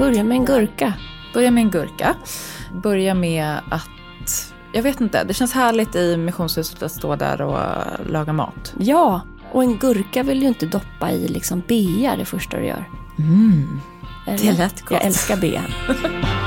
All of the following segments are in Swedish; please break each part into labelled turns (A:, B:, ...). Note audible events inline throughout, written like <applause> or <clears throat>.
A: Börja med en gurka.
B: Börja med en gurka. Börja med att, jag vet inte, det känns härligt i missionshuset att stå där och laga mat.
A: Ja, och en gurka vill ju inte doppa i liksom bea det första du gör.
B: Mm,
A: Eller?
B: det lät gott.
A: Jag älskar bea. <laughs>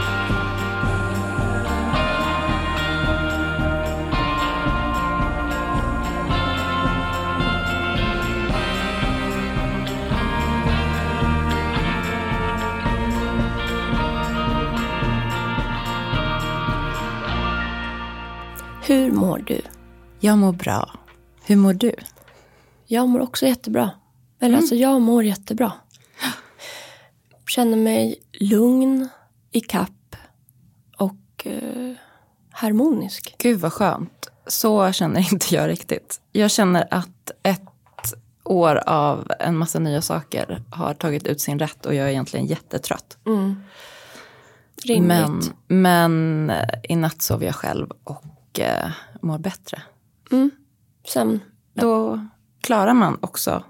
A: Hur mår du?
B: Jag mår bra. Hur mår du?
A: Jag mår också jättebra. Eller alltså, jag mår jättebra. Känner mig lugn, i kapp och eh, harmonisk.
B: Gud vad skönt. Så känner <laughs> inte jag riktigt. Jag känner att ett år av en massa nya saker har tagit ut sin rätt och jag är egentligen jättetrött.
A: Rimligt.
B: Men, men eh, i natt sov jag själv och eh, mår bättre.
A: Sen,
B: Då klarar man också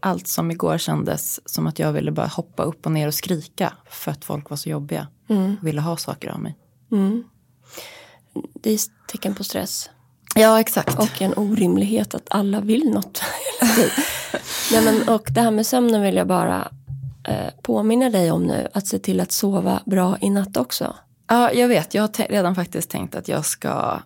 B: allt som igår kändes som att jag ville bara hoppa upp och ner och skrika för att folk var så jobbiga. Och ville ha saker av mig.
A: det är tecken på stress.
B: Ja, exakt.
A: Och en orimlighet att alla vill något. <laughs> Nej, men, och det här med sömnen vill jag bara eh, påminna dig om nu. Att se till att sova bra i natt också.
B: Ja, jag vet. Jag har redan faktiskt tänkt att jag ska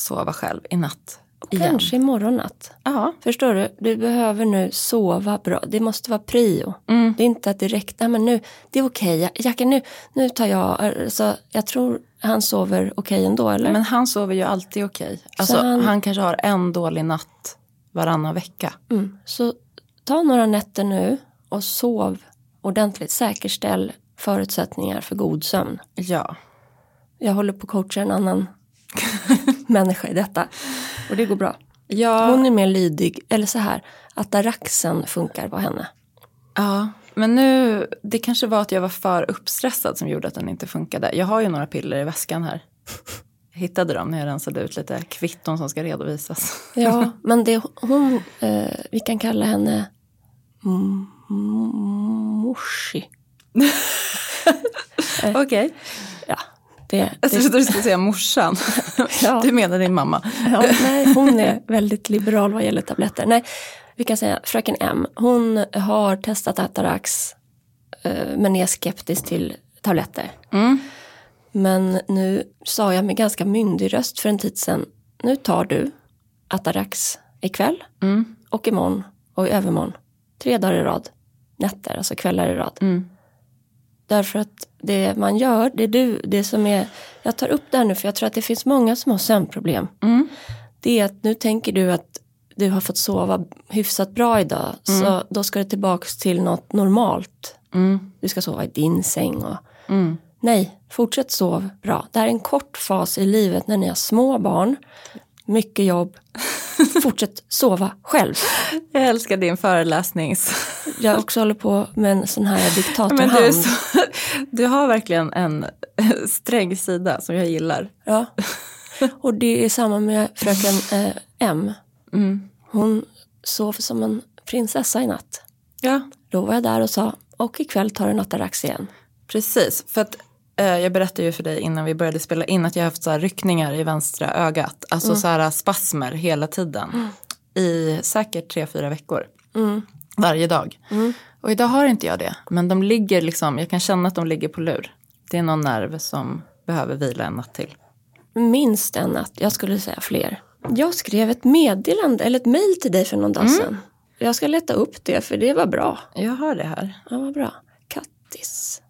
B: sova själv i natt. Igen.
A: Kanske imorgon natt.
B: Ja,
A: Förstår du? Du behöver nu sova bra. Det måste vara prio.
B: Mm.
A: Det är inte att direkt, nej men nu, det är okej. Jacke, nu, nu tar jag, alltså, jag tror han sover okej ändå, eller?
B: men han sover ju alltid okej. Alltså,
A: han-
B: han... kanske har en dålig natt varannan vecka.
A: Mm. Så ta några nätter nu och sov ordentligt. Säkerställ förutsättningar för god sömn.
B: Ja.
A: Jag håller på att coacha en annan <laughs> människa i detta. Och det går bra.
B: Ja,
A: Hon är mer lydig, eller så här, ataraxen funkar på henne.
B: ja, men nu, det kanske var att jag var för uppstressad som gjorde att den inte funkade. Jag har ju några piller i väskan här. Jag hittade dem när jag rensade ut lite kvitton som ska redovisas.
A: Ja, <laughs> men det hon, eh, vi kan kalla henne morsi. <laughs>
B: Okej.
A: Ja, det,
B: Jag trodde du skulle säga morsan. <laughs>
A: Ja.
B: Du menar din mamma.
A: ja, nej, hon är väldigt liberal vad gäller tabletter. Nej, vi kan säga fröken M, hon har testat Atarax eh, men är skeptisk till tabletter.
B: Mm.
A: Men nu sa jag med ganska myndig röst för en tid sedan, nu tar du Atarax ikväll
B: Mm.
A: och imorgon och i övermorgon. Tre dagar i rad, nätter, alltså kvällar i rad.
B: Mm.
A: Därför att det man gör, det du, det som är, jag tar upp det här nu för jag tror att det finns många som har sömnproblem.
B: Mm.
A: Det är att nu tänker du att du har fått sova hyfsat bra idag, så då ska du tillbaks till något normalt.
B: Mm.
A: Du ska sova i din säng och
B: Mm.
A: nej, fortsätt sov bra. Det här är en kort fas i livet när ni har små barn, mycket jobb. Fortsätt sova själv.
B: Jag älskar din föreläsnings...
A: Jag också håller på med en sån här diktatorhand.
B: Men du, så, du har verkligen en sträng sida som jag gillar.
A: Ja. Och det är samma med fröken eh, M.
B: Mm.
A: Hon sov som en prinsessa i natt.
B: Ja,
A: Då var jag där och sa, och ikväll tar du Natarax igen.
B: precis. För att jag berättade ju för dig innan vi började spela in att jag har haft så här ryckningar i vänstra ögat. Alltså så här spasmer hela tiden. I säkert tre, fyra veckor. Varje dag. Och idag har inte jag det. Men de ligger liksom, jag kan känna att de ligger på lur. Det är någon nerv som behöver vila en natt till.
A: Minst en natt, jag skulle säga fler. Jag skrev ett meddelande, eller ett mejl till dig för någon dag sedan. Jag ska leta upp det, för det var bra.
B: Jag har det här.
A: Ja, vad bra. Kattis.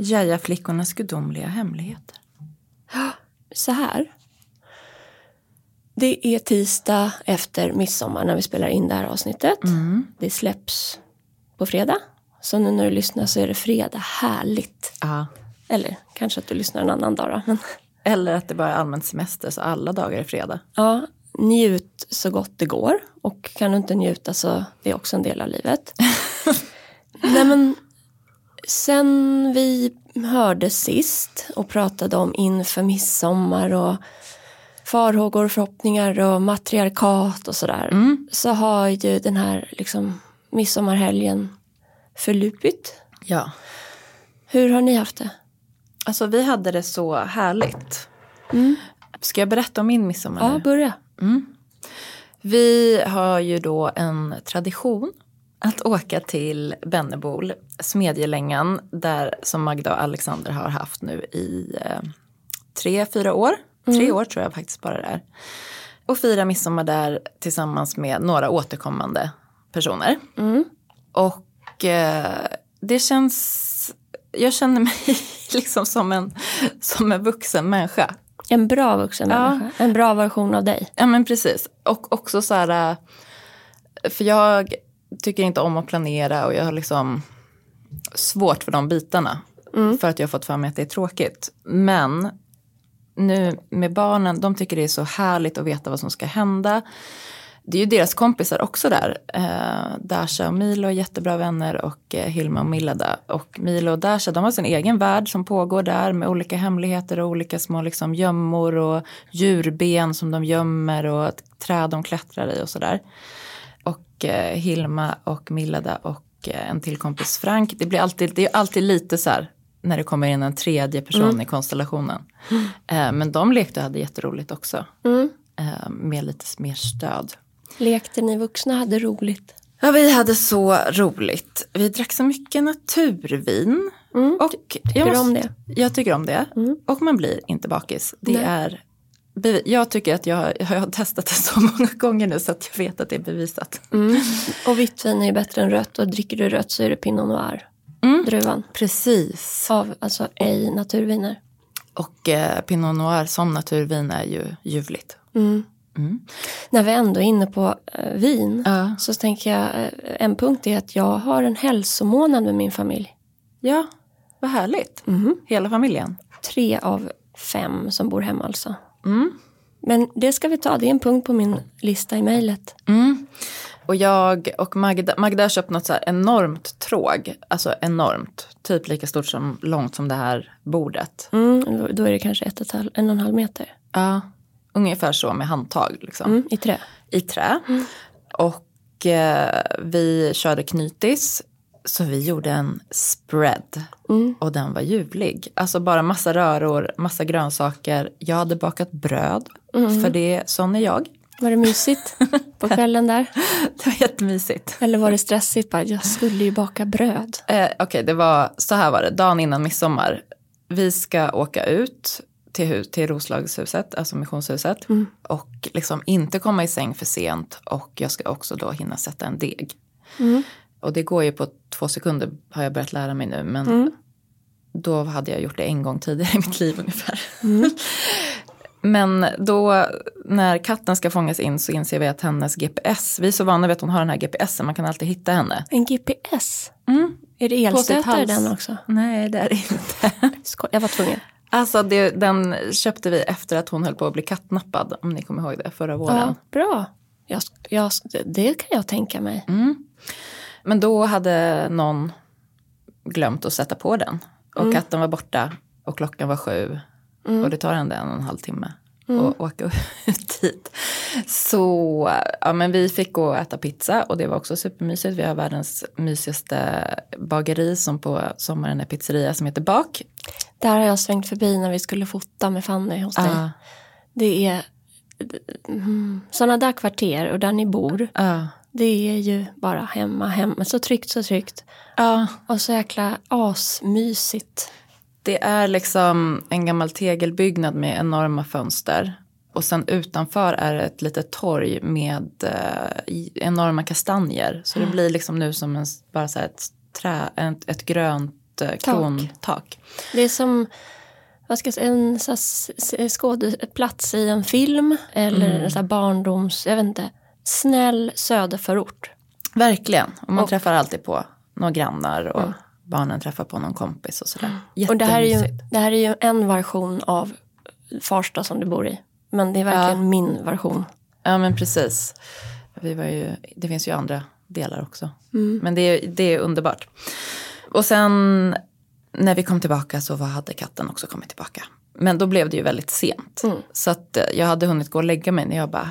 B: Jaja-flickornas gudomliga hemligheter.
A: Så här. Det är tisdag efter midsommar när vi spelar in det här avsnittet. Det släpps på fredag. Så nu när du lyssnar så är det fredag. Härligt.
B: Ja.
A: Eller kanske att du lyssnar en annan dag då.
B: Eller att det bara är allmän semester så alla dagar är fredag.
A: ja, njut så gott det går. Och kan du inte njuta så det är också en del av livet. <laughs> Nej men, sen vi hörde sist och pratade om inför midsommar och farhågor, förhoppningar och matriarkat och sådär. Så har ju den här liksom midsommarhelgen förlupit.
B: Ja.
A: Hur har ni haft det?
B: Alltså vi hade det så härligt. Ska jag berätta om min midsommar
A: Ja, börja.
B: Vi har ju då en tradition att åka till Bennebol, Smedjelängan, där som Magda och Alexander har haft nu i eh, tre, fyra år. Tre år tror jag faktiskt bara det är. Och fira midsommar där tillsammans med några återkommande personer. Och eh, det känns, jag känner mig <laughs> liksom som en, som en vuxen människa.
A: En bra vuxen
B: Ja.
A: människa. En bra version av dig.
B: Ja men precis. Och också så här, äh, för jag tycker inte om att planera och jag har liksom svårt för de bitarna. För att jag har fått för mig att det är tråkigt. Men nu med barnen, de tycker det är så härligt att veta vad som ska hända. Det är ju deras kompisar också där. Eh, Dasha och Milo är jättebra vänner och eh, Hilma och Millada. Och Milo och Dasha, de har sin egen värld som pågår där med olika hemligheter och olika små liksom, gömmor och djurben som de gömmer och träd de klättrar i och sådär. Och eh, Hilma och Millada och eh, en till kompis Frank. Det blir alltid, det är alltid lite så här när det kommer in en tredje person i konstellationen. Eh, men de lekte och hade jätteroligt också. Eh, med lite mer stöd.
A: Lekte ni vuxna hade roligt.
B: Ja, vi hade så roligt. Vi drack så mycket naturvin. Och
A: Tycker du om det?
B: Jag tycker om det. Och man blir inte bakis. Det
A: Nej.
B: är, jag tycker att jag, har- jag har testat det så <laughs> många gånger nu så att jag vet att det är bevisat.
A: Och vitt vin är ju bättre än rött och dricker du rött så är det Pinot Noir. Druvan.
B: Precis.
A: Av, alltså ej naturviner.
B: Och eh, Pinot Noir som naturvin är ju ljuvligt.
A: När vi ändå är inne på eh, vin
B: Ja.
A: så tänker jag eh, en punkt är att jag har en hälsomånad med min familj.
B: Ja, vad härligt. Hela familjen.
A: Tre av fem som bor hemma alltså. Men det ska vi ta, det är en punkt på min lista i mejlet.
B: Och jag och Magda, Magda har köpt något så här enormt tråg. Alltså enormt. Typ lika stort som långt som det här bordet.
A: Mm, då- är det kanske ett och ett halv, en och en halv meter.
B: Ja, ungefär så med handtag liksom.
A: Mm, I trä.
B: I trä. Och eh, vi körde knytis. Så vi gjorde en spread. Och den var ljuvlig. Alltså bara massa röror, massa grönsaker. Jag hade bakat bröd. För det, sån är jag.
A: Var det mysigt på <laughs> kvällen där?
B: Det var jättemysigt.
A: Eller var det stressigt? Bara, jag skulle ju baka bröd.
B: Eh, Okej, det var så här var det. Dagen innan midsommar. Vi ska åka ut till, till Roslagshuset, alltså missionshuset. Och liksom inte komma i säng för sent. Och jag ska också då hinna sätta en deg. Och det går ju på två sekunder har jag börjat lära mig nu. Men då hade jag gjort det en gång tidigare i mitt liv ungefär. <laughs> Men då när katten ska fångas in så inser vi att hennes GPS, vi är så vana vid att hon har den här GPSen, man kan alltid hitta henne.
A: En GPS?
B: Mm.
A: Är det elstötare den också?
B: Nej, det är det inte. <laughs>
A: Jag var tvungen.
B: Alltså det, den köpte vi efter att hon höll på att bli kattnappad, om ni kommer ihåg det, förra våren.
A: Ja, bra. Jag, jag, det kan jag tänka mig.
B: Men då hade någon glömt att sätta på den. Och katten var borta och klockan var sju. Och det tar ändå en och en halv timme att åka ut <laughs> dit. Så ja, men vi fick gå och äta pizza och det var också supermysigt. Vi har världens mysigaste bageri som på sommaren är pizzeria som heter Bak.
A: Där har jag svängt förbi när vi skulle fota med Fanny hos dig.
B: Ja.
A: Det är mm, sådana där kvarter och där ni bor.
B: Ja.
A: Det är ju bara hemma, hemma. Så tryggt, så tryggt.
B: Ja.
A: Och så jäkla asmysigt.
B: Det är liksom en gammal tegelbyggnad med enorma fönster. Och sen utanför är det ett litet torg med eh, enorma kastanjer. Så det blir liksom nu som en, bara så här ett, trä, ett, ett grönt eh, krontak.
A: Det är som vad ska jag säga, en skådeplats i en film. Eller en så här barndoms, jag vet inte. Snäll söderförort.
B: Verkligen. Och man träffar alltid på några grannar och barnen träffar på någon kompis och sådär.
A: Och det här, är ju, det här är ju en version av Farsta som du bor i. Men det är verkligen min version.
B: Ja men precis. Vi var ju, det finns ju andra delar också.
A: Mm.
B: Men det, är- det är underbart. Och sen när vi kom tillbaka så var, hade katten också kommit tillbaka. Men då blev det ju väldigt sent.
A: Mm.
B: Så att eh, jag hade hunnit gå och lägga mig när jag bara,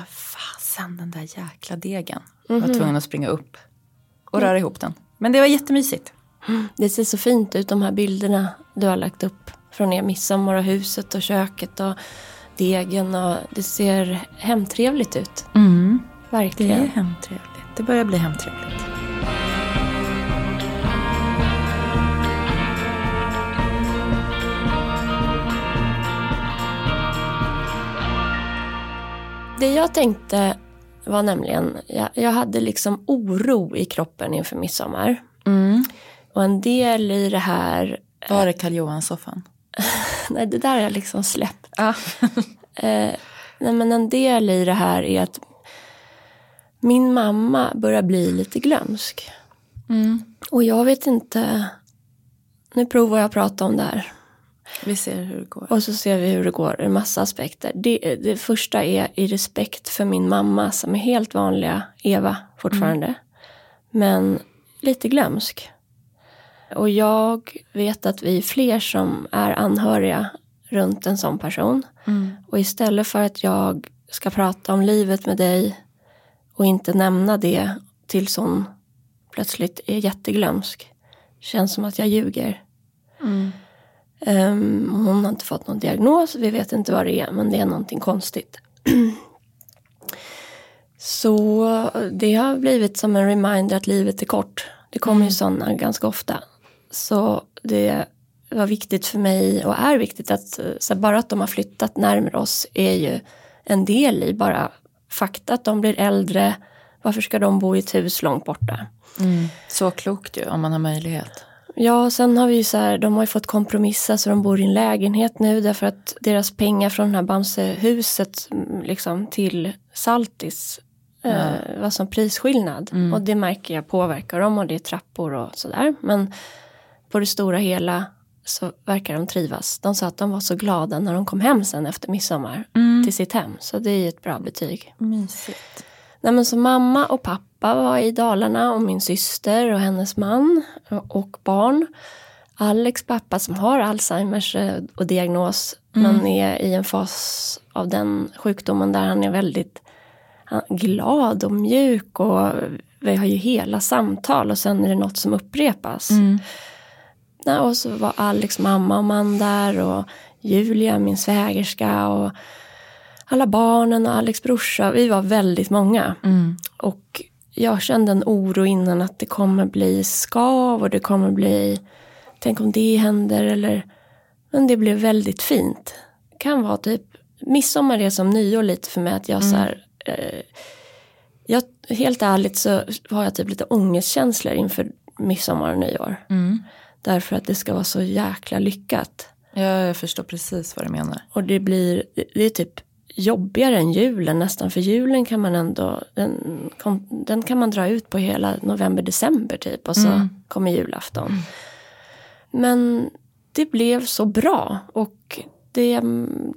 B: fasen den där jäkla degen. Jag
A: Mhm.
B: var tvungen att springa upp och röra ihop den. Men det var jättemysigt.
A: Det ser så fint ut de här bilderna du har lagt upp från er midsommar och huset och köket och degen och det ser hemtrevligt ut.
B: Mm. Det
A: Verkligen.
B: är hemtrevligt. Det börjar bli hemtrevligt.
A: Det jag tänkte var nämligen, jag, jag hade liksom oro i kroppen inför midsommar.
B: Mm.
A: Och en del i det här,
B: Var är Karl Johan-soffan? <laughs>
A: nej det där har jag liksom släppt. <laughs> Eh, nej men en del i det här är att min mamma börjar bli lite glömsk.
B: Mm.
A: Och jag vet inte, nu provar jag att prata om det här.
B: Vi ser hur det går.
A: Och så ser vi hur det går ur massa aspekter. Det, det första är i respekt för min mamma som är helt vanliga Eva fortfarande. Men lite glömsk. Och jag vet att vi är fler som är anhöriga runt en sån person.
B: Mm.
A: Och istället för att jag ska prata om livet med dig och inte nämna det tills hon plötsligt är jätteglömsk. Känns som att jag ljuger.
B: Mm.
A: Ehm, hon har inte fått någon diagnos, vi vet inte vad det är, men det är någonting konstigt. <clears throat> Så det har blivit som en reminder att livet är kort. Det kommer ju sådana ganska ofta. Så det var viktigt för mig och är viktigt att så bara att de har flyttat närmare oss är ju en del i bara fakta att de blir äldre. Varför ska de bo i ett hus långt borta?
B: Mm. Så klokt ju, om man har möjlighet.
A: Ja, sen har vi ju så här, de har ju fått kompromissa så de bor i en lägenhet nu därför att deras pengar från det här Bamsehuset mm, liksom till Saltis eh, var som prisskillnad. Och det märker jag påverkar dem och det är trappor och sådär. Men på det stora hela så verkar de trivas. De sa att de var så glada när de kom hem sen efter midsommar till sitt hem. Så det är ju ett bra betyg.
B: Mysigt.
A: Nej, men så mamma och pappa var i Dalarna och min syster och hennes man och barn. Alex pappa som har Alzheimers eh, och diagnos men är i en fas av den sjukdomen där han är väldigt glad och mjuk och vi har ju hela samtal och sen är det något som upprepas. Nej, och så var Alex mamma och man där och Julia, min svägerska och alla barnen och Alex brorsa. Vi var väldigt många.
B: Mm.
A: Och jag kände en oro innan att det kommer bli skav och det kommer bli, tänk om det händer eller, men det blev väldigt fint. Kan vara typ, midsommar är som nyår lite för mig att jag så här, eh, jag, helt ärligt så har jag typ lite ångestkänslor inför midsommar och nyår.
B: Mm.
A: Därför att det ska vara så jäkla lyckat.
B: Ja, jag förstår precis vad du menar.
A: Och det blir, det är typ jobbigare än julen nästan. För julen kan man ändå, den, den kan man dra ut på hela november, december typ. Och så kommer julafton. Men det blev så bra. Och det,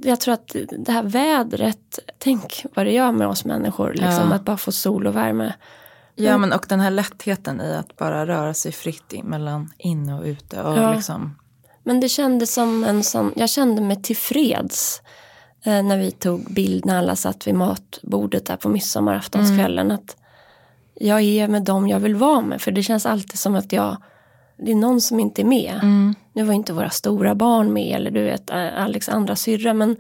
A: jag tror att det här vädret, tänk vad det gör med oss människor. Liksom,
B: Ja.
A: Att bara få sol och värme.
B: Ja, men och den här lättheten i att bara röra sig fritt mellan inne och ute. Och
A: Ja.
B: liksom,
A: Men det kändes som en sån, jag kände mig tillfreds när vi tog bild när alla satt vid matbordet där på midsommaraftonskvällen. Att jag är med dem jag vill vara med. För det känns alltid som att jag, det är någon som inte är med. Nu var inte våra stora barn med eller du vet eh, Alex andra syrra men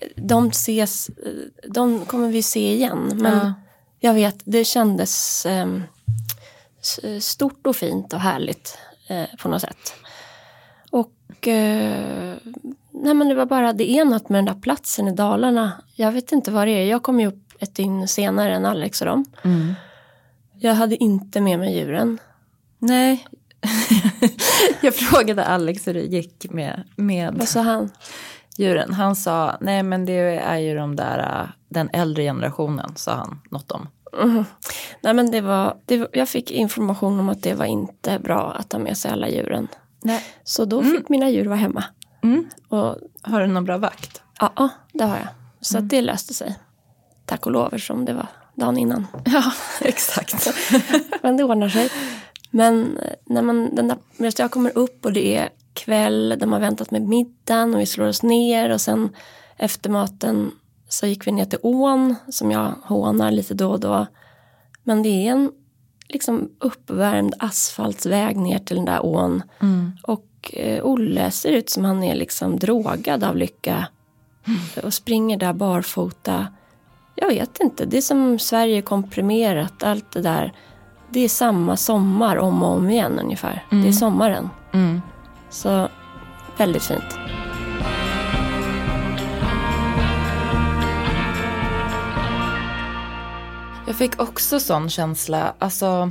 A: eh, de ses, eh, de kommer vi se igen. Men
B: Ja.
A: jag vet, det kändes eh, stort och fint och härligt eh, på något sätt. Och eh, nej men det var bara, det är något med den där platsen i Dalarna. Jag vet inte vad det är. Jag kom ju upp ett dygn senare än Alex och dem.
B: mm.
A: Jag hade inte med mig djuren.
B: Nej. <laughs> jag frågade Alex hur det gick med, med
A: Vad sa han?
B: djuren. Han sa, nej men det är ju de där, den äldre generationen, sa han något om.
A: Mhm. Nej men det var, det var, jag fick information om att det var inte bra att ta med sig alla djuren.
B: Nej.
A: Så då fick mina djur vara hemma.
B: Mm.
A: Och
B: Har du någon bra vakt?
A: ja, det har jag. Så att det löste sig. Tack och lov som det var dagen innan. <laughs>
B: Ja, exakt. <laughs>
A: Men det ordnar sig. Men eh, när man, den där, jag kommer upp och det är kväll, de har väntat med middagen och vi slår oss ner och sen efter maten så gick vi ner till ån som jag hånar lite då och då. Men det är en liksom uppvärmd asfaltsväg ner till den där ån. Och eh, Olle ser ut som han är liksom drogad av lycka. Och springer där barfota. Jag vet inte, det är som Sverige komprimerat, allt det där. Det är samma sommar om och om igen ungefär. Det är sommaren.
B: Mm.
A: Så väldigt fint.
B: Jag fick också sån känsla, alltså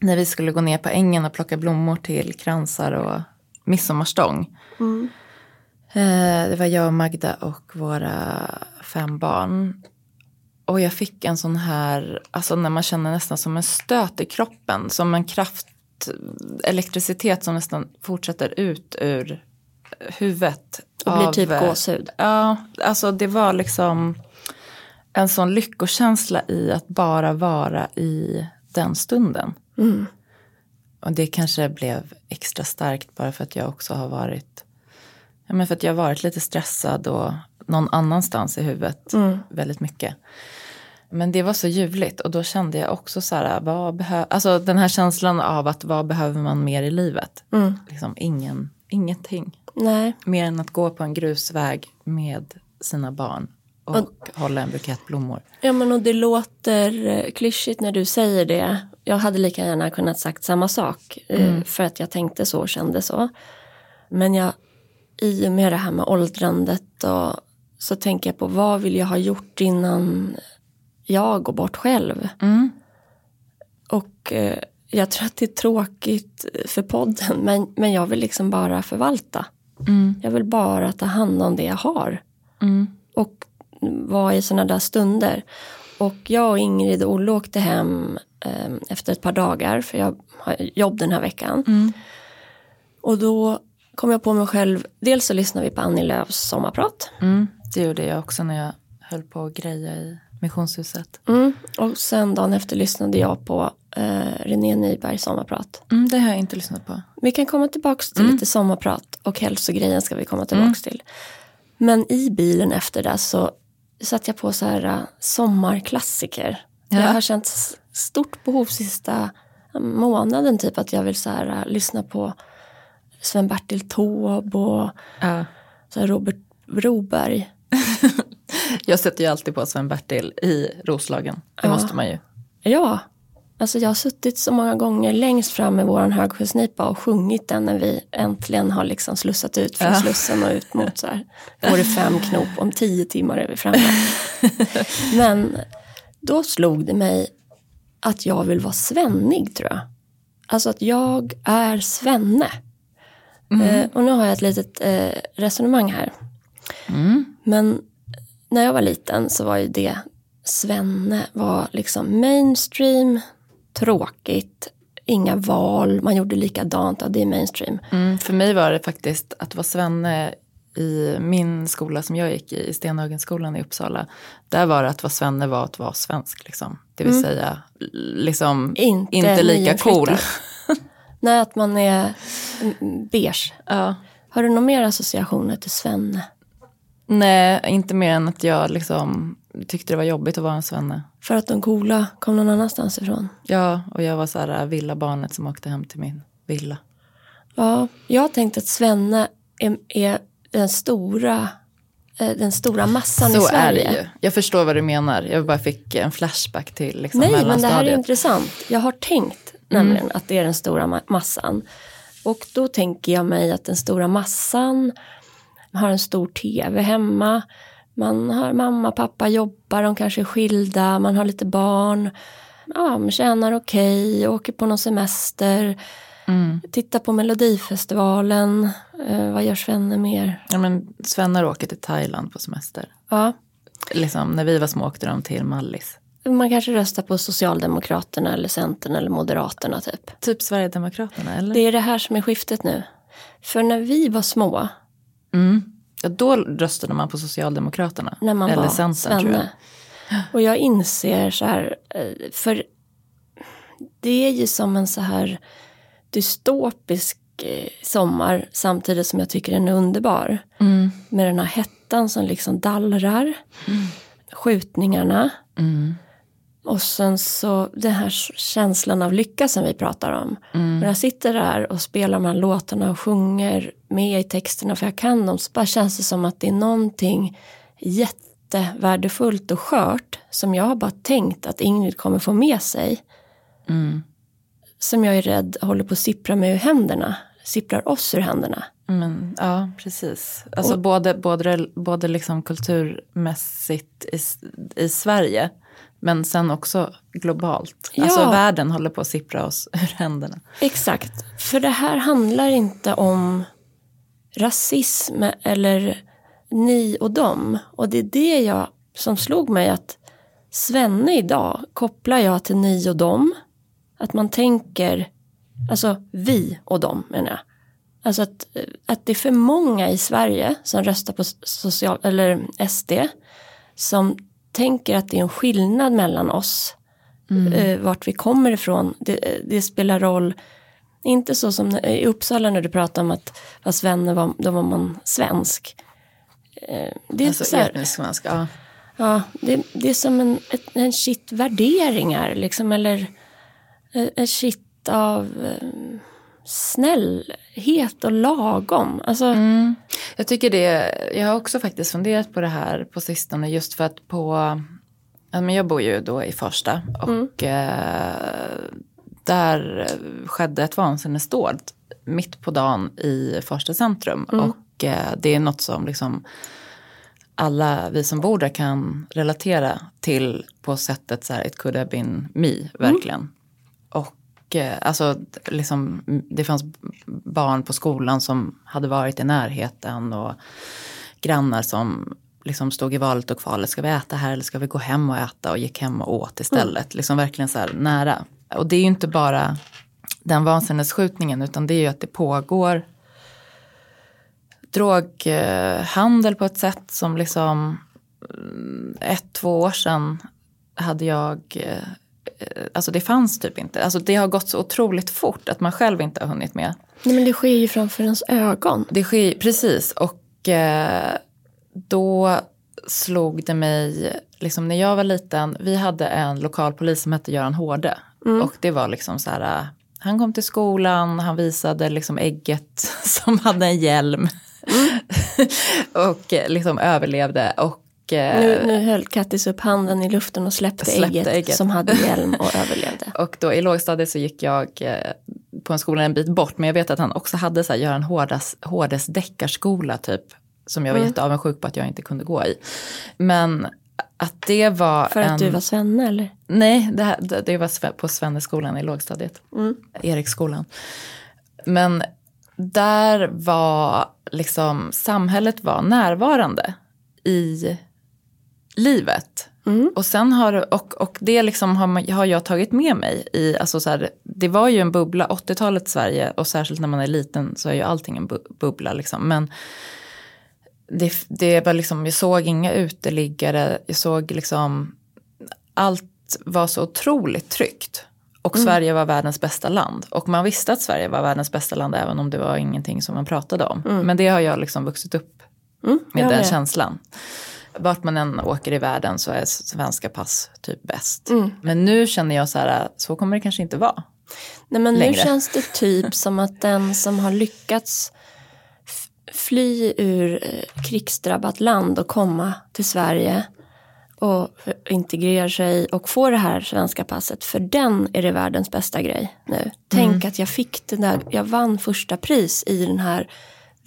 B: när vi skulle gå ner på ängen och plocka blommor till kransar och midsommarstång. Eh, det var jag och Magda och våra fem barn. Och jag fick en sån här, alltså när man känner nästan som en stöt i kroppen, som en kraft, elektricitet som nästan fortsätter ut ur huvudet.
A: Och blir
B: av-
A: typ gåshud.
B: Ja, alltså det var liksom en sån lyckokänsla i att bara vara i den stunden.
A: Mm.
B: Och det kanske blev extra starkt bara för att jag också har varit, ja men för att jag har varit lite stressad och någon annanstans i huvudet
A: Mm.
B: väldigt mycket. Men det var så ljuvligt och då kände jag också så här, vad behö- alltså den här känslan av att vad behöver man mer i livet?
A: Mm.
B: Liksom ingen, ingenting.
A: Nej,
B: Mer än att gå på en grusväg med sina barn och hålla en bukett blommor.
A: Ja men och det låter eh, klyschigt när du säger det. Jag hade lika gärna kunnat sagt samma sak. eh, För att jag tänkte så och kände så. Men jag, i och med det här med åldrandet och så tänker jag på vad vill jag ha gjort innan jag går bort själv.
B: Mm.
A: Och eh, jag tror att det är tråkigt för podden men, men jag vill liksom bara förvalta.
B: Mm.
A: Jag vill bara ta hand om det jag har.
B: Mm.
A: och var i sådana där stunder. Och jag och Ingrid och Olle åkte hem eh, efter ett par dagar för jag har jobb den här veckan.
B: Mm.
A: Och då kom jag på mig själv, dels så lyssnade vi på Annie Lööfs sommarprat.
B: Mm. Det gjorde jag också när jag höll på att greja i missionshuset.
A: Mm. Och sen dagen efter lyssnade jag på eh, René Nybergs sommarprat.
B: Mm, det har jag inte lyssnat på.
A: Vi kan komma tillbaks till lite sommarprat och hälsogrejen ska vi komma tillbaks till. Men i bilen efter det så satte jag på så här uh, sommarklassiker.
B: Ja.
A: Jag har känt stort behov sista uh, månaden typ att jag vill så här, uh, lyssna på Sven-Bertil Taube och
B: Ja.
A: så här, Robert Broberg. <laughs>
B: Jag sätter ju alltid på Sven-Bertil i Roslagen. Det
A: Ja.
B: måste man ju.
A: Ja, alltså jag har suttit så många gånger längst fram med våran högsjösnipa och sjungit den när vi äntligen har liksom slussat ut från. Slussen och ut mot så här, det fem knop, om tio timmar är vi framme. <laughs> Men då slog det mig att jag vill vara svennig tror jag. Alltså att jag är svenne. Eh, och nu har jag ett litet eh, resonemang här. Men när jag var liten så var ju det Svenne var liksom mainstream, tråkigt, inga val, man gjorde likadant, ja det är mainstream.
B: Mm, för mig var det faktiskt att vara svenne i min skola som jag gick i, i Stenhagenskolan i Uppsala. Där var det att vara svenne var att vara svensk. Liksom. Det vill säga liksom
A: Inte
B: inte lika cool. <laughs>
A: Nej, att man är mm, beige.
B: Ja.
A: Har du några mer associationer till Svenne?
B: Nej, inte mer än att jag liksom tyckte det var jobbigt att vara en svenne.
A: För att de coola kom någon annanstans ifrån?
B: Ja, och jag var så här villabarnet som åkte hem till min villa.
A: Ja, jag har tänkt att Svenne är, är den stora eh, den stora massan i
B: Så
A: Sverige.
B: är det ju. Jag förstår vad du menar. Jag bara fick en flashback till liksom
A: Nej, men det här är intressant. Jag har tänkt nämligen att det är den stora ma- massan. Och då tänker jag mig att den stora massan har en stor tv hemma. Man har mamma, pappa jobbar, de kanske är skilda, man har lite barn. Ja, man tjänar okej, åker på någon semester. Tittar på Melodifestivalen. Eh, vad gör Svenne mer?
B: Ja, men svennar åker till Thailand på semester.
A: Ja,
B: Liksom, när vi var små åkte de till Mallis.
A: man kanske röstar på Socialdemokraterna eller Centern eller Moderaterna typ.
B: Typ Sverigedemokraterna, eller?
A: Det är det här som är skiftet nu. För när vi var små,
B: Mm. Ja, då röstade man på Socialdemokraterna.
A: när man
B: eller
A: var
B: Centern, tror jag.
A: Och jag inser så här, eh, för det är ju som en så här dystopisk eh, sommar samtidigt som jag tycker den är underbar.
B: Mm.
A: Med den här hettan som liksom dallrar, skjutningarna. Och sen så den här känslan av lycka som vi pratar om.
B: Mm.
A: När jag sitter där och spelar de här låtarna och sjunger med i texterna för jag kan dem så bara känns det som att det är någonting jättevärdefullt och skört som jag har bara tänkt att Ingrid kommer få med sig.
B: Mm.
A: Som jag är rädd håller på att sippra mig ur händerna. Sipprar oss ur händerna.
B: Men, ja, precis. Alltså
A: Och-
B: både, både, både liksom kulturmässigt i, i Sverige men sen också globalt.
A: Ja.
B: Alltså världen håller på att sippra oss <laughs> ur händerna.
A: Exakt, för det här handlar inte om rasism eller ni och dem. Och det är det jag som slog mig att Svenne idag kopplar jag till ni och dem. Att man tänker, alltså vi och dem menar jag. Alltså att, att det är för många i Sverige som röstar på social, eller SD som tänker att det är en skillnad mellan oss. Eh, vart vi kommer ifrån. Det, det spelar roll. Inte så som i Uppsala när du pratar om att fast vänner var, då var man svensk. Eh, det är
B: Alltså
A: så här,
B: etnisk svenska. Ja.
A: ja, det, det är som en, ett, en shit värderingar liksom eller eh, en shit av eh, snällhet och lagom. Alltså,
B: Mm. Jag tycker det, jag har också faktiskt funderat på det här på sistone just för att på, jag bor ju då i Farsta och eh, där skedde ett vansinnesdåd mitt på dagen i Farsta centrum och eh, det är något som liksom alla vi som bor där kan relatera till på sättet så här it could have been me, verkligen. Och eh, alltså liksom det fanns barn på skolan som hade varit i närheten och grannar som liksom stod i valet och kvalet, ska vi äta här eller ska vi gå hem och äta och gick hem och åt istället. Liksom verkligen så här nära. Och det är ju inte bara den vansinnesskjutningen utan det är ju att det pågår droghandel på ett sätt som liksom mm, ett, två år sedan hade jag, eh, alltså det fanns typ inte. Alltså det har gått så otroligt fort att man själv inte har hunnit med.
A: nej, men det sker ju framför ens ögon.
B: Det sker, precis, och eh, då slog det mig, liksom när jag var liten, vi hade en lokal polis som hette Göran Hårde. Och det var liksom så här, eh, han kom till skolan, han visade liksom ägget <laughs> som hade en hjälm. <laughs> och eh, liksom överlevde. Och eh,
A: Nu, nu höll Kattis upp handen i luften och släppte,
B: Släppte
A: ägget,
B: ägget.
A: som hade hjälm och överlevde. <laughs>
B: Och då i lågstadiet så gick jag eh, på en skola en bit bort. Men jag vet att han också hade så här, Göran Hårdas, Hårdes deckarskola typ. Som jag var
A: Mm.
B: jätteavundsjuk på att jag inte kunde gå i. Men att det var
A: För
B: en...
A: att du var svenne eller?
B: Nej, det, här, det, var på Svenneskolan i lågstadiet. Eriksskolan. Men där var liksom samhället var närvarande i livet. Och sen har, och, och det liksom har, man, har jag tagit med mig i, alltså så här, det var ju en bubbla, 80-talet Sverige och särskilt när man är liten så är ju allting en bu- bubbla liksom. Men det, det var liksom, jag såg inga uteliggare, jag såg liksom, allt var så otroligt tryggt. Och Sverige var världens bästa land. Och man visste att Sverige var världens bästa land även om det var ingenting som man pratade om. Men det har jag liksom vuxit upp
A: Mm,
B: med
A: jag
B: den
A: med.
B: känslan. Vart man än åker i världen så är svenska pass typ bäst.
A: Mm.
B: Men nu känner jag så här, så kommer det kanske inte vara.
A: Nej men nu
B: längre.
A: känns det typ <laughs> som att den som har lyckats fly ur eh, krigsdrabbat land och komma till Sverige och integrera sig och få det här svenska passet. För den är det världens bästa grej nu. Tänk att jag fick det där, jag vann första pris i den här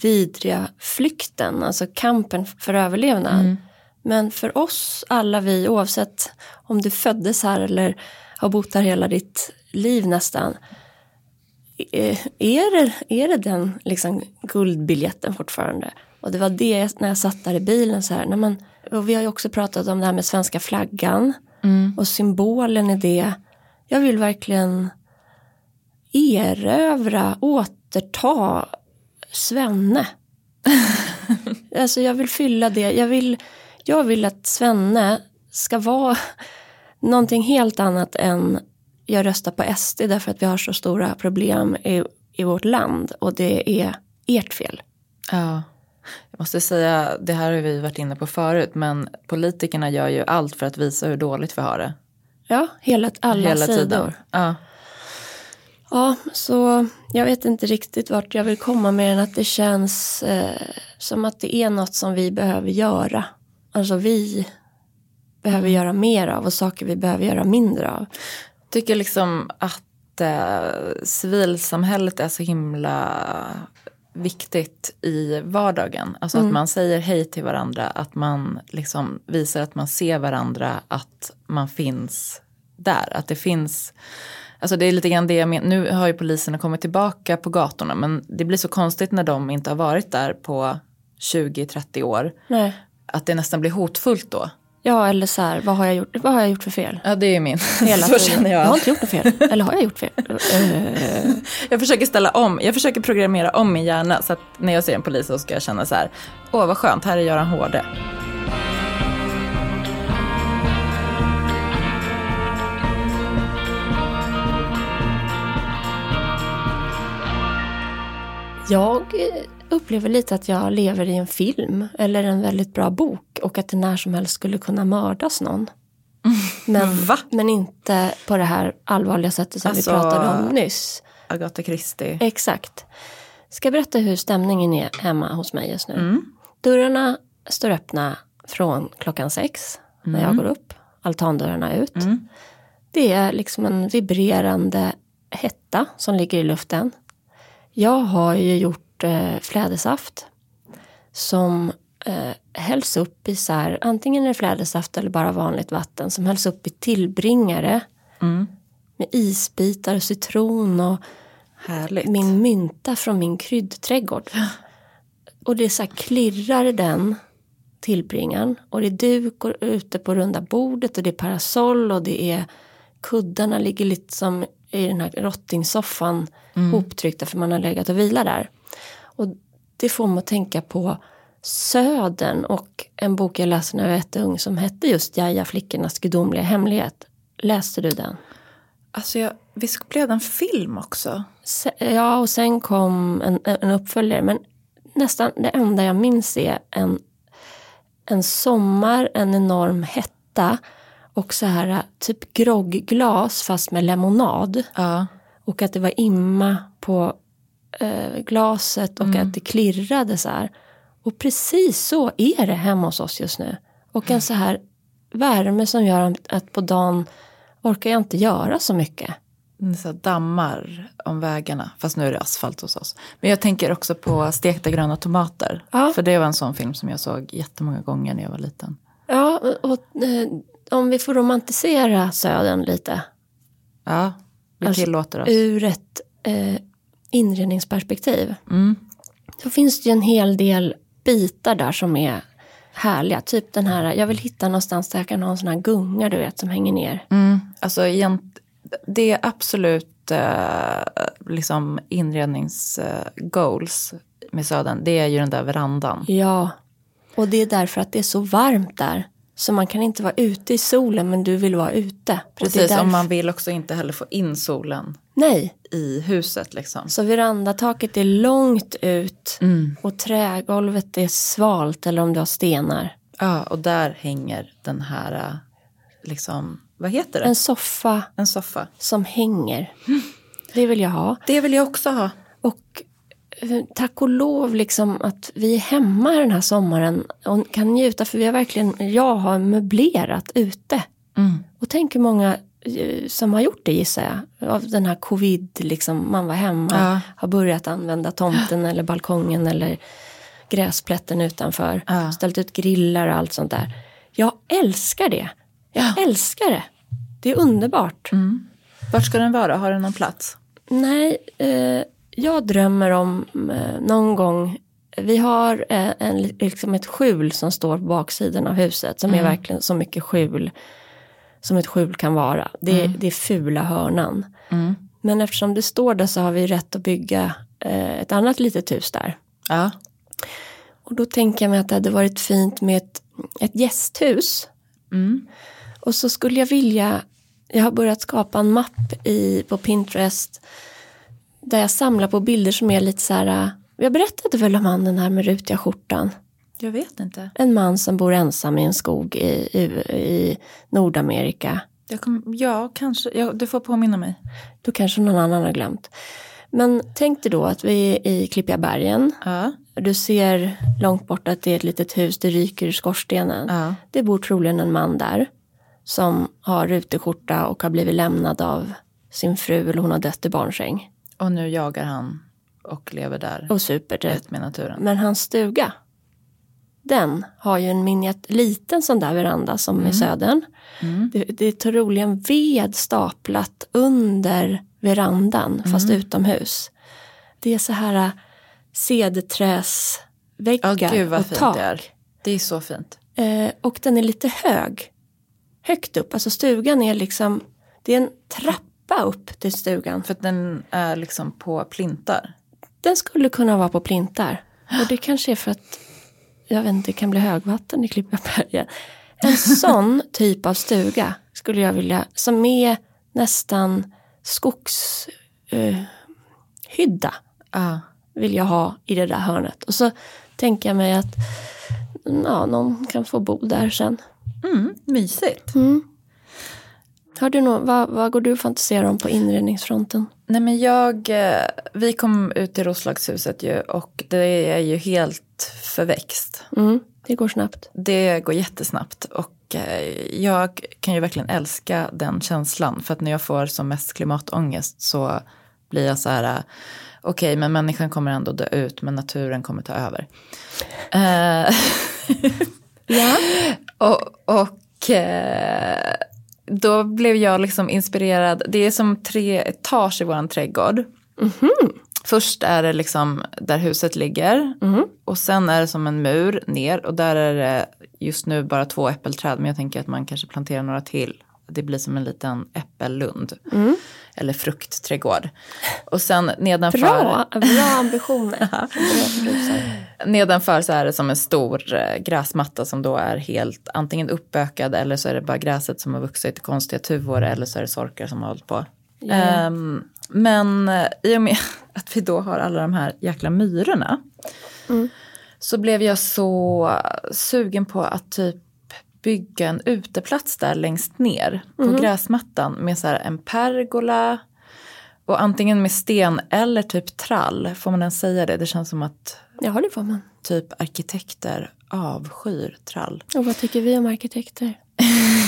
A: vidriga flykten, alltså kampen för överlevnad. Men för oss alla vi, oavsett om du föddes här eller har bott här hela ditt liv nästan. eh, Är det, är det den liksom guldbiljetten fortfarande? Och det var det när jag satt där i bilen så här. När man, och vi har ju också pratat om det här med svenska flaggan. Och symbolen i det. Jag vill verkligen erövra, återta Svenne. <laughs> alltså jag vill fylla det. Jag vill, jag vill att Svenne ska vara någonting helt annat än jag röstar på SD därför att vi har så stora problem i, i vårt land och det är ert fel.
B: Ja. Jag måste säga, det här har vi varit inne på förut, men politikerna gör ju allt för att visa hur dåligt vi har det.
A: Ja, hela, alla
B: hela
A: sidor.
B: tiden. Ja.
A: Ja, så jag vet inte riktigt vart jag vill komma med än att det känns eh, som att det är något som vi behöver göra. Alltså vi behöver göra mer av och saker vi behöver göra mindre av.
B: tycker liksom att eh, civilsamhället är så himla viktigt i vardagen. Alltså att man säger hej till varandra, att man liksom visar att man ser varandra, att man finns där. Att det finns, alltså det är lite grann det jag menar, nu har ju poliserna kommit tillbaka på gatorna men det blir så konstigt när de inte har varit där på 20-30 år.
A: Nej.
B: Att det nästan blir hotfullt då.
A: Ja, eller så här, vad har jag gjort, vad har jag gjort för fel?
B: Ja det är min. <laughs>
A: Hela
B: så känner jag.
A: jag har inte gjort något fel. Eller har jag gjort fel? <laughs>
B: Jag försöker ställa om, jag försöker programmera om min hjärna så att när jag ser en polis så ska jag känna så här, åh vad skönt, här är Göran Hårde.
A: Jag upplever lite att jag lever i en film eller en väldigt bra bok och att det när som helst skulle kunna mördas någon. Men,
B: Va?
A: men inte på det här allvarliga sättet som
B: Alltså-
A: vi pratade om nyss.
B: Agatha Christie.
A: Exakt. Ska jag berätta hur stämningen är hemma hos mig just nu? Dörrarna står öppna från klockan sex när jag går upp. Altandörrarna ut. Det är liksom en vibrerande hetta som ligger i luften. Jag har ju gjort eh, flädersaft som eh, hälls upp i så här, antingen är det flädersaft eller bara vanligt vatten som hälls upp i tillbringare med isbitar och citron och
B: Härligt.
A: min mynta från min kryddträdgård. Och det så här klirrar den tillbringaren och det är duk och ute på runda bordet och det är parasoll och det är kuddarna ligger lite som i den här rottingsoffan hoptryckta för man har legat och vilat där. Och det får mig att tänka på Södern och en bok jag läste när jag var jätteung som hette just Jaja flickornas gudomliga hemlighet. Läste du den?
B: Alltså jag, visst blev det en film också?
A: Se- Ja, och sen kom en, en uppföljare. Men nästan det enda jag minns är en, en sommar, en enorm hetta och så här typ grogglas fast med lemonad.
B: Ja.
A: Och att det var imma på eh, glaset och att det klirrade så här. Och precis så är det hemma hos oss just nu. Och en så här värme som gör att på dagen orkar jag inte göra så mycket.
B: Mm, Så dammar om vägarna, fast nu är det asfalt hos oss. Men jag tänker också på stekta gröna tomater.
A: Ja.
B: För det var en sån film som jag såg jättemånga gånger när jag var liten.
A: Ja, och, och eh, om vi får romantisera södern lite.
B: Ja, vi
A: Alltså,
B: tillåter oss.
A: Ur ett eh, inredningsperspektiv.
B: Mm.
A: Så finns det ju en hel del bitar där som är härliga. Typ den här, jag vill hitta någonstans där jag kan ha en sån här gunga du vet som hänger ner.
B: Mm. Alltså det är absolut eh, liksom inredningsgoals med Södern. Det är ju den där verandan.
A: Ja, och det är därför att det är så varmt där. Så man kan inte vara ute i solen men du vill vara ute. Och
B: Precis,
A: därför-
B: om man vill också inte heller få in solen
A: Nej,
B: i huset liksom.
A: så verandataket är långt ut
B: Mm.
A: och trägolvet är svalt eller om du har stenar.
B: Ja, och där hänger den här, liksom, vad heter det?
A: En soffa
B: En soffa.
A: som hänger. Det vill jag ha.
B: Det vill jag också ha.
A: Och tack och lov liksom att vi är hemma den här sommaren och kan njuta för vi har verkligen, jag har möblerat ute.
B: Mm.
A: Och tänk hur många eh, som har gjort det gissar jag. Av den här covid, liksom, man var hemma,
B: Ja.
A: har börjat använda tomten eller balkongen eller gräsplätten utanför.
B: Ja.
A: Ställt ut grillar och allt sånt där. Jag älskar det. Jag älskar det. Det är underbart.
B: Mm. Vart ska den vara? Har den någon plats?
A: Nej, eh, jag drömmer om eh, någon gång vi har eh, en, liksom ett skjul som står på baksidan av huset som är verkligen så mycket skjul som ett skjul kan vara. Det, det är fula hörnan.
B: Mm.
A: Men eftersom det står där så har vi rätt att bygga eh, ett annat litet hus där.
B: Ja.
A: Och då tänker jag mig att det hade varit fint med ett, ett gästhus.
B: Mm.
A: Och så skulle jag vilja, jag har börjat skapa en mapp i, på Pinterest där jag samlar på bilder som är lite så här, äh, jag berättade väl om han den här med rutiga skjortan.
B: Jag vet inte.
A: En man som bor ensam i en skog i, i, i Nordamerika.
B: Kom, ja, kanske. Ja, du får påminna mig.
A: Då kanske någon annan har glömt. Men tänk dig då att vi är i Klippiga bergen.
B: Ja.
A: Du ser långt bort att det är ett litet hus, det ryker ur skorstenen.
B: Ja.
A: Det bor troligen en man där som har ruteskjorta och har blivit lämnad av sin fru eller hon har dött i barnsäng.
B: Och nu jagar han och lever där.
A: Och super typ.
B: Rätt med naturen.
A: Men hans stuga, den har ju en miniat, liten sån där veranda som i södern. Det, det är troligen ved staplat under verandan fast utomhus. Det är så här äh, cederträsväggar
B: gud vad
A: och tak.
B: det är. Det är så fint.
A: Eh, och den är lite hög. Högt upp, alltså stugan är liksom, det är en trappa upp till stugan.
B: För att den är liksom på plintar.
A: Den skulle kunna vara på plintar. Och det kanske är för att, jag vet inte, det kan bli högvatten i Klippabergen. En <laughs> sån typ av stuga skulle jag vilja, som är nästan skogshydda, eh, hydda,
B: Ja.
A: vill jag ha i det där hörnet. Och så tänker jag mig att ja, någon kan få bo där sen.
B: Mm, mysigt.
A: Har du nå, vad, vad går du fantiserar om på inredningsfronten?
B: Nej men jag, eh, vi kom ut till Roslagshuset ju och det är ju helt förväxt.
A: Mm, det går snabbt.
B: Det går jättesnabbt och eh, jag kan ju verkligen älska den känslan. För att när jag får som mest klimatångest så blir jag så här, eh, okej men människan kommer ändå dö ut men naturen kommer ta över. <laughs>
A: Ja.
B: och och då blev jag liksom inspirerad, det är som tre etage i våran trädgård. Först är det liksom där huset ligger. Och sen är det som en mur ner. Och där är det just nu bara två äppelträd. Men jag tänker att man kanske planterar några till. Det blir som en liten äppellund eller fruktträdgård. Och sen nedanför,
A: Bra, bra ambitioner. <laughs>
B: Nedanför så är det som en stor eh, gräsmatta som då är helt antingen uppbökad eller så är det bara gräset som har vuxit i konstiga tuvor eller så är det sorkar som har hållit på.
A: Ja.
B: Ehm, men eh, i och med <laughs> att vi då har alla de här jäkla myrorna så blev jag så sugen på att typ bygga en uteplats där längst ner på gräsmattan med så en pergola och antingen med sten eller typ trall. Får man ens säga det? Det känns som att
A: Ja, det får man.
B: typ arkitekter avskyr trall.
A: Och vad tycker vi om arkitekter? <laughs>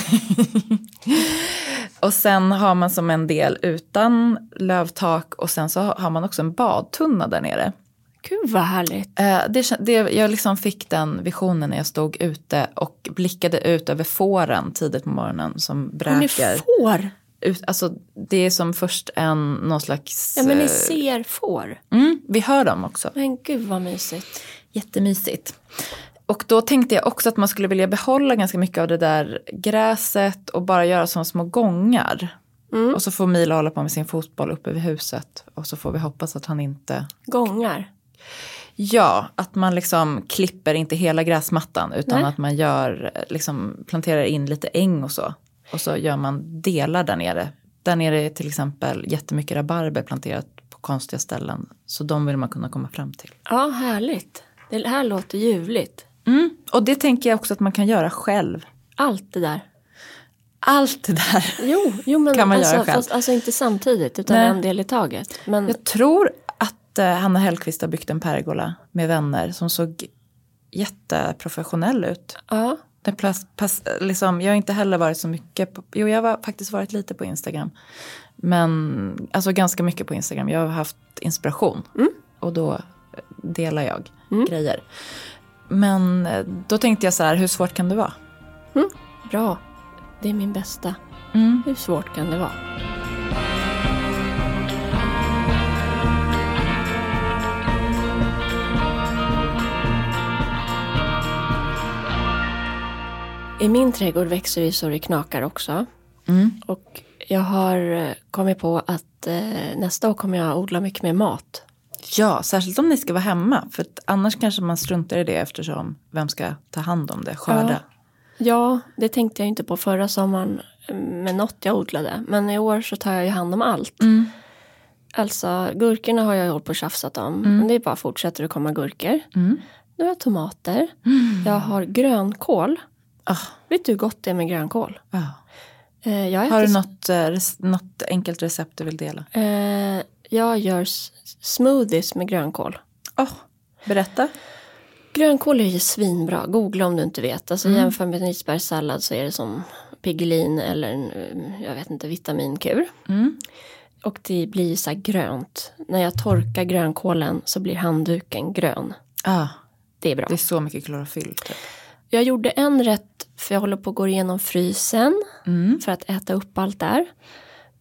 B: Och sen har man som en del utan lövtak och sen så har man också en badtunna där nere.
A: Gud vad härligt.
B: Eh, det, det, jag liksom fick den visionen när jag stod ute och blickade ut över fåren tidigt på morgonen som bräker.
A: får?
B: Ut, alltså, det är som först en någon slags...
A: Ja, men ni
B: eh,
A: ser får.
B: mm, vi hör dem också.
A: Men gud vad mysigt.
B: Jättemysigt. Och då tänkte jag också att man skulle vilja behålla ganska mycket av det där gräset och bara göra som små gångar. Och så får Mila hålla på med sin fotboll uppe vid huset. Och så får vi hoppas att han inte...
A: Gångar.
B: Ja, att man liksom klipper inte hela gräsmattan utan
A: Nej.
B: att man gör, liksom planterar in lite äng och så. Och så gör man delar där nere. Där nere är till exempel jättemycket rabarber planterat på konstiga ställen. Så de vill man kunna komma fram till.
A: Ja, härligt. Det här låter ljuvligt.
B: Mm. Och det tänker jag också att man kan göra själv.
A: Allt det där.
B: Allt det där.
A: Jo, jo men
B: Kan man
A: alltså,
B: göra själv.
A: Fast, alltså inte samtidigt utan
B: Nej.
A: en del i taget. Men
B: Jag tror att eh, Hanna Hellquist har byggt en pergola med vänner som såg jätteprofessionell ut.
A: ja,
B: Det pass, pass, liksom, jag har inte heller varit så mycket på, jo jag har faktiskt varit lite på Instagram. Men alltså ganska mycket på Instagram. Jag har haft inspiration. Och då delar jag grejer. Men eh, då tänkte jag så här, hur svårt kan det vara?
A: bra. Det är min bästa.
B: Mm.
A: Hur svårt kan det vara? I min trädgård växer det så det knakar också.
B: Mm.
A: Och jag har eh, kommit på att eh, nästa år kommer jag odla mycket mer mat.
B: Ja, särskilt om ni ska vara hemma. För annars kanske man struntar i det eftersom vem ska ta hand om det, skörda.
A: Ja, det tänkte jag inte på förra sommaren eh, med något jag odlade. Men i år så tar jag ju hand om allt.
B: Mm.
A: Alltså gurkorna har jag ju hållit på och tjafsat om. Men det är bara fortsätter att komma gurkor.
B: Mm.
A: Nu har jag tomater. Jag har grönkål.
B: Ah,
A: Vet du hur gott det är med grönkål?
B: ah.
A: Eh,
B: Har du något, eh, något enkelt recept du vill dela?
A: Eh, jag gör smoothies med grönkål.
B: Oh, berätta.
A: Grönkål är ju svinbra, googla om du inte vet. Alltså jämför med en isbergssallad så är det som Piggelin eller en, eh, jag vet inte, vitaminkur.
B: Mm.
A: Och det blir så här grönt. När jag torkar grönkålen så blir handduken grön.
B: Ah,
A: Det är bra.
B: det är så mycket klorofyll. Typ.
A: Jag gjorde en rätt, för jag håller på att gå igenom frysen
B: Mm.
A: för att äta upp allt där.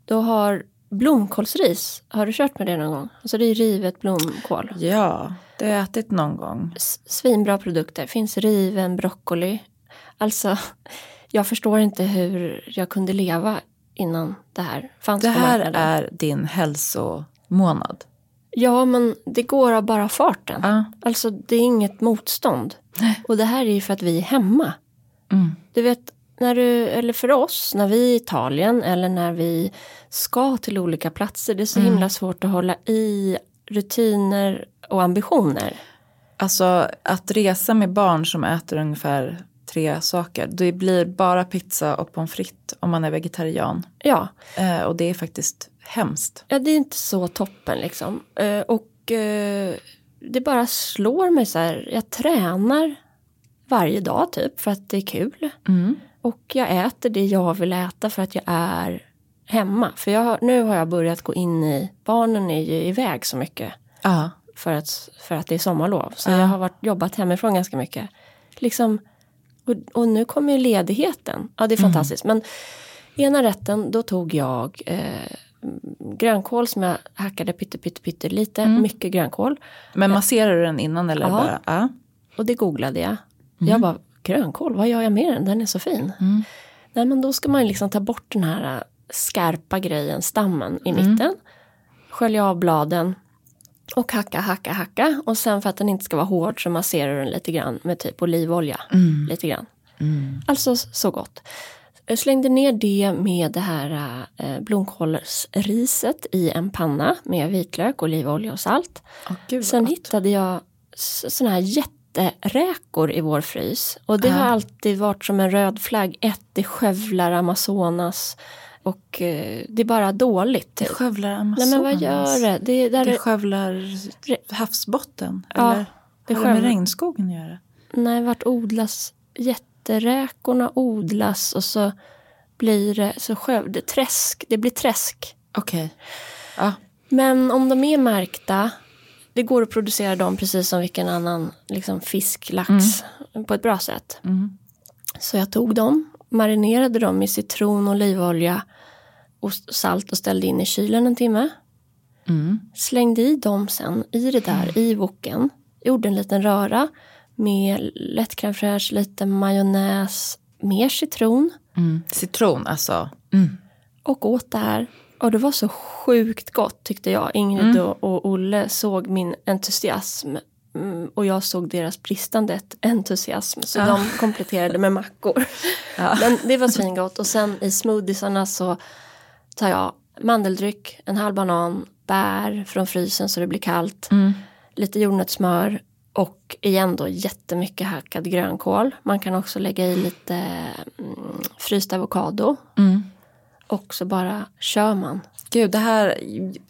A: Då har blomkålsris, har du kört med det någon gång? Alltså det är rivet blomkål.
B: Ja, det har jag ätit någon gång.
A: Svinbra produkter, finns riven broccoli. Alltså, <laughs> jag förstår inte hur jag kunde leva innan det här fanns
B: Det här är din hälsomånad.
A: Ja, men det går av bara farten.
B: Ja.
A: Alltså det är inget motstånd. Och det här är ju för att vi är hemma.
B: Mm.
A: Du vet, när du, eller för oss, när vi är i Italien eller när vi ska till olika platser, det är så
B: Mm.
A: himla svårt att hålla i rutiner och ambitioner.
B: Alltså att resa med barn som äter ungefär tre saker. Det blir bara pizza och pommes frites om man är vegetarian.
A: Ja,
B: Eh, och det är faktiskt hemskt.
A: ja det är inte så toppen liksom. Eh, och eh, det bara slår mig så här, jag tränar varje dag typ för att det är kul.
B: Mm.
A: Och jag äter det jag vill äta för att jag är hemma. För jag, nu har jag börjat gå in i, barnen är ju iväg så mycket.
B: Ja.
A: för att, för att det är sommarlov. Så
B: Ja.
A: jag har varit, jobbat hemifrån ganska mycket. Liksom, och, och nu kommer ju ledigheten. Ja, det är fantastiskt. Men ena rätten, då tog jag eh, grönkål som jag hackade pytte, pytte, pytte lite. Mycket grönkål.
B: Men masserar du den innan eller
A: Ja.
B: bara? Ja.
A: Och det googlade jag. Jag bara, grönkål, vad gör jag med den? Den är så fin. Nej, men då ska man liksom ta bort den här äh, skarpa grejen, stammen i mitten. Skölja av bladen. Och hacka, hacka, hacka. Och sen för att den inte ska vara hård så masserar du den lite grann med typ olivolja. Lite grann. Alltså så gott. Jag slängde ner det med det här eh, blomkålsriset i en panna med vitlök, olivolja och salt.
B: Åh, gud,
A: Sen hittade jag såna här jätteräkor i vår frys. Och det har alltid varit som en röd flagg. Ett, det skövlar Amazonas. Och eh, det är bara dåligt.
B: Det skövlar
A: Nej
B: Amazonas.
A: men vad gör det? Det, där
B: Det
A: är,
B: skövlar havsbotten?
A: Ja,
B: eller
A: det
B: har det med regnskogen att göra?
A: nej, vart odlas jätteräkorna odlas och så blir det så det, träsk, det blir träsk.
B: Okej. Ja.
A: Men om de är märkta, det går att producera dem precis som vilken annan liksom, fisk, lax på ett bra sätt.
B: Mm.
A: Så jag tog dem, marinerade dem i citron, olivolja och salt och ställde in i kylen en timme.
B: Mm.
A: Slängde i dem sen i det där, i woken. Gjorde en liten röra med lätt crème fraîche, lite majonnäs, mer citron.
B: Mm. Citron, alltså. Mm.
A: Och åt det här. Och det var så sjukt gott tyckte jag. Ingrid och, och Olle såg min entusiasm. Mm, och jag såg deras bristande entusiasm. Så de kompletterade med mackor. <laughs> Men det var svingott. Och sen i smoothiesarna så tar jag mandeldryck, en halv banan, bär från frysen så det blir kallt. Lite jordnötssmör. Och igen då jättemycket hackad grönkål. Man kan också lägga i lite mm, fryst avokado.
B: Mm.
A: Och så bara kör man.
B: Gud, det här,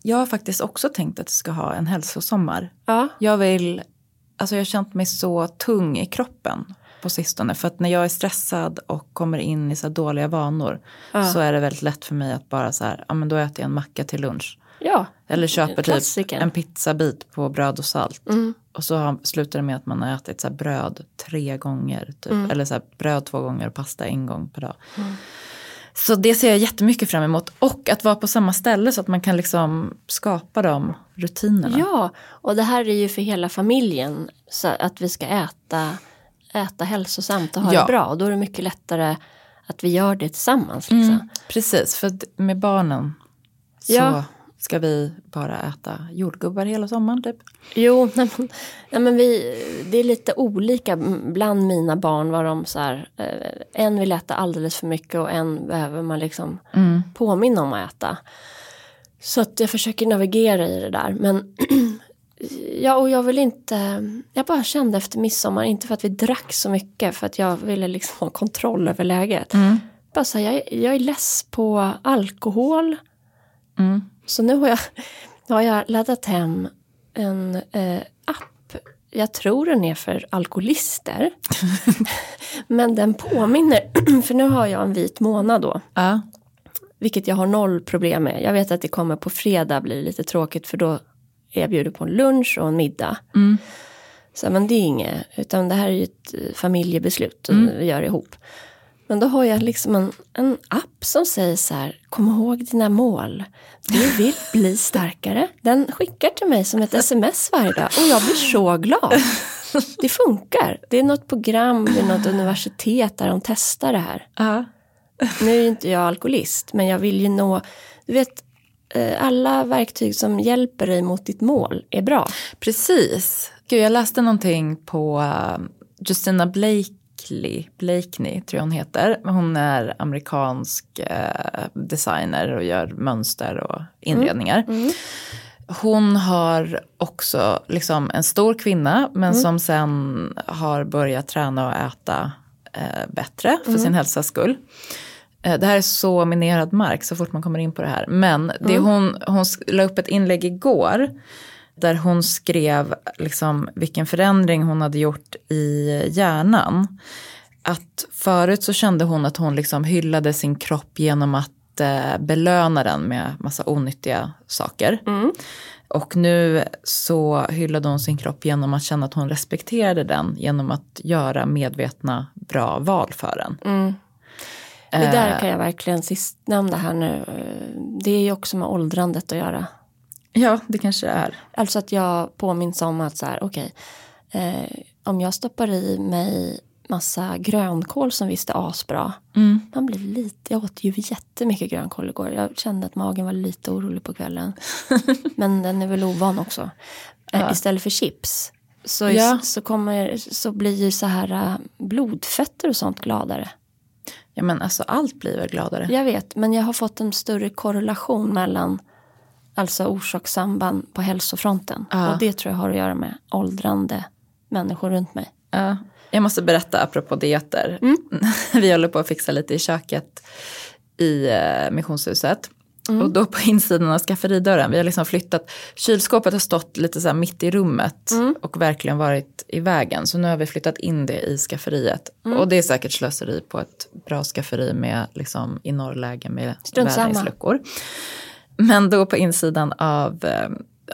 B: jag har faktiskt också tänkt att jag ska ha en hälsosommar.
A: Ja.
B: Jag vill, alltså jag har känt mig så tung i kroppen på sistone. För att när jag är stressad och kommer in i så dåliga vanor så är det väldigt lätt för mig att bara så här, ja men då äter jag en macka till lunch.
A: Ja.
B: Eller köper typ
A: Klassikern.
B: en pizzabit på bröd och salt.
A: Mm.
B: Och så slutar det med att man har ätit så bröd tre gånger. Typ.
A: Mm.
B: Eller så bröd två gånger och pasta en gång per dag. Så det ser jag jättemycket fram emot. Och att vara på samma ställe så att man kan liksom skapa de rutinerna.
A: ja, och det här är ju för hela familjen. Så att vi ska äta, äta hälsosamt och ha
B: Ja.
A: det bra. Och då är det mycket lättare att vi gör det tillsammans. Liksom.
B: Mm, precis, för med barnen så
A: Ja.
B: Ska vi bara äta jordgubbar hela sommaren typ.
A: Jo, <laughs> nej men, nej men vi, det är lite olika bland mina barn. Vad de så här, eh, en vill äta alldeles för mycket och en behöver man liksom påminna om att äta. Så att jag försöker navigera i det där. Men <clears throat> ja, och jag vill inte, jag bara kände efter midsommar, inte för att vi drack så mycket, för att jag ville liksom ha kontroll över läget. bara så här, jag, jag är less på alkohol.
B: Mm.
A: Så nu har jag, har jag laddat hem en eh, app. Jag tror den är för alkoholister. <laughs> Men den påminner, <clears throat> för nu har jag en vit månad då.
B: Ja.
A: Vilket jag har noll problem med. Jag vet att det kommer på fredag blir lite tråkigt för då är jag bjuden på en lunch och en middag.
B: Mm.
A: Så men det är inget, utan det här är ju ett eh, familjebeslut och vi gör ihop. Men då har jag liksom en, en app som säger så här, kom ihåg dina mål. Du vill bli starkare. Den skickar till mig som ett sms varje dag och jag blir så glad. Det funkar. Det är något program vid något universitet där de testar det här.
B: Ja.
A: Nu är inte jag alkoholist, men jag vill ju nå, du vet, eh, alla verktyg som hjälper dig mot ditt mål är bra.
B: Precis. Gud, jag läste någonting på uh, Justina Blakely, Blakeney tror jag hon heter. Hon är amerikansk eh, designer och gör mönster och inredningar. Hon har också liksom en stor kvinna men som sen har börjat träna och äta eh, bättre för sin hälsas skull. Eh, Det här är så minerad mark så fort man kommer in på det här. Men det hon, hon sk- la upp ett inlägg igår där hon skrev liksom vilken förändring hon hade gjort i hjärnan. Att förut så kände hon att hon liksom hyllade sin kropp genom att eh, belöna den med massa onyttiga saker. Och nu så hyllade hon sin kropp genom att känna att hon respekterade den genom att göra medvetna bra val för den.
A: Det där kan jag verkligen sistnämnda här nu. eh, Det är ju också med åldrandet att göra.
B: Ja, det kanske det är.
A: Alltså att jag påminns om att så här, okej, eh, om jag stoppar i mig massa grönkål som visst är asbra. Man blir lite, jag åt ju jättemycket grönkål igår. Jag kände att magen var lite orolig på kvällen. <laughs> Men den är väl ovan också. Eh, Istället för chips. Så,
B: Ja.
A: så, kommer, så blir ju så här eh, blodfetter och sånt gladare.
B: Ja men alltså allt blir väl gladare.
A: Jag vet, men jag har fått en större korrelation mellan alltså orsakssamband på hälsofronten.
B: Ja.
A: Och det tror jag har att göra med åldrande människor runt mig.
B: Ja. Jag måste berätta apropå dieter. <laughs> Vi håller på att fixa lite i köket i eh, missionshuset. Och då på insidan av skafferidörren, vi har liksom flyttat, kylskåpet har stått lite så här mitt i rummet och verkligen varit i vägen. Så nu har vi flyttat in det i skafferiet. Och det är säkert slöseri på ett bra skafferi med liksom i norrläge med vädringsluckor. Men då på insidan av, eh,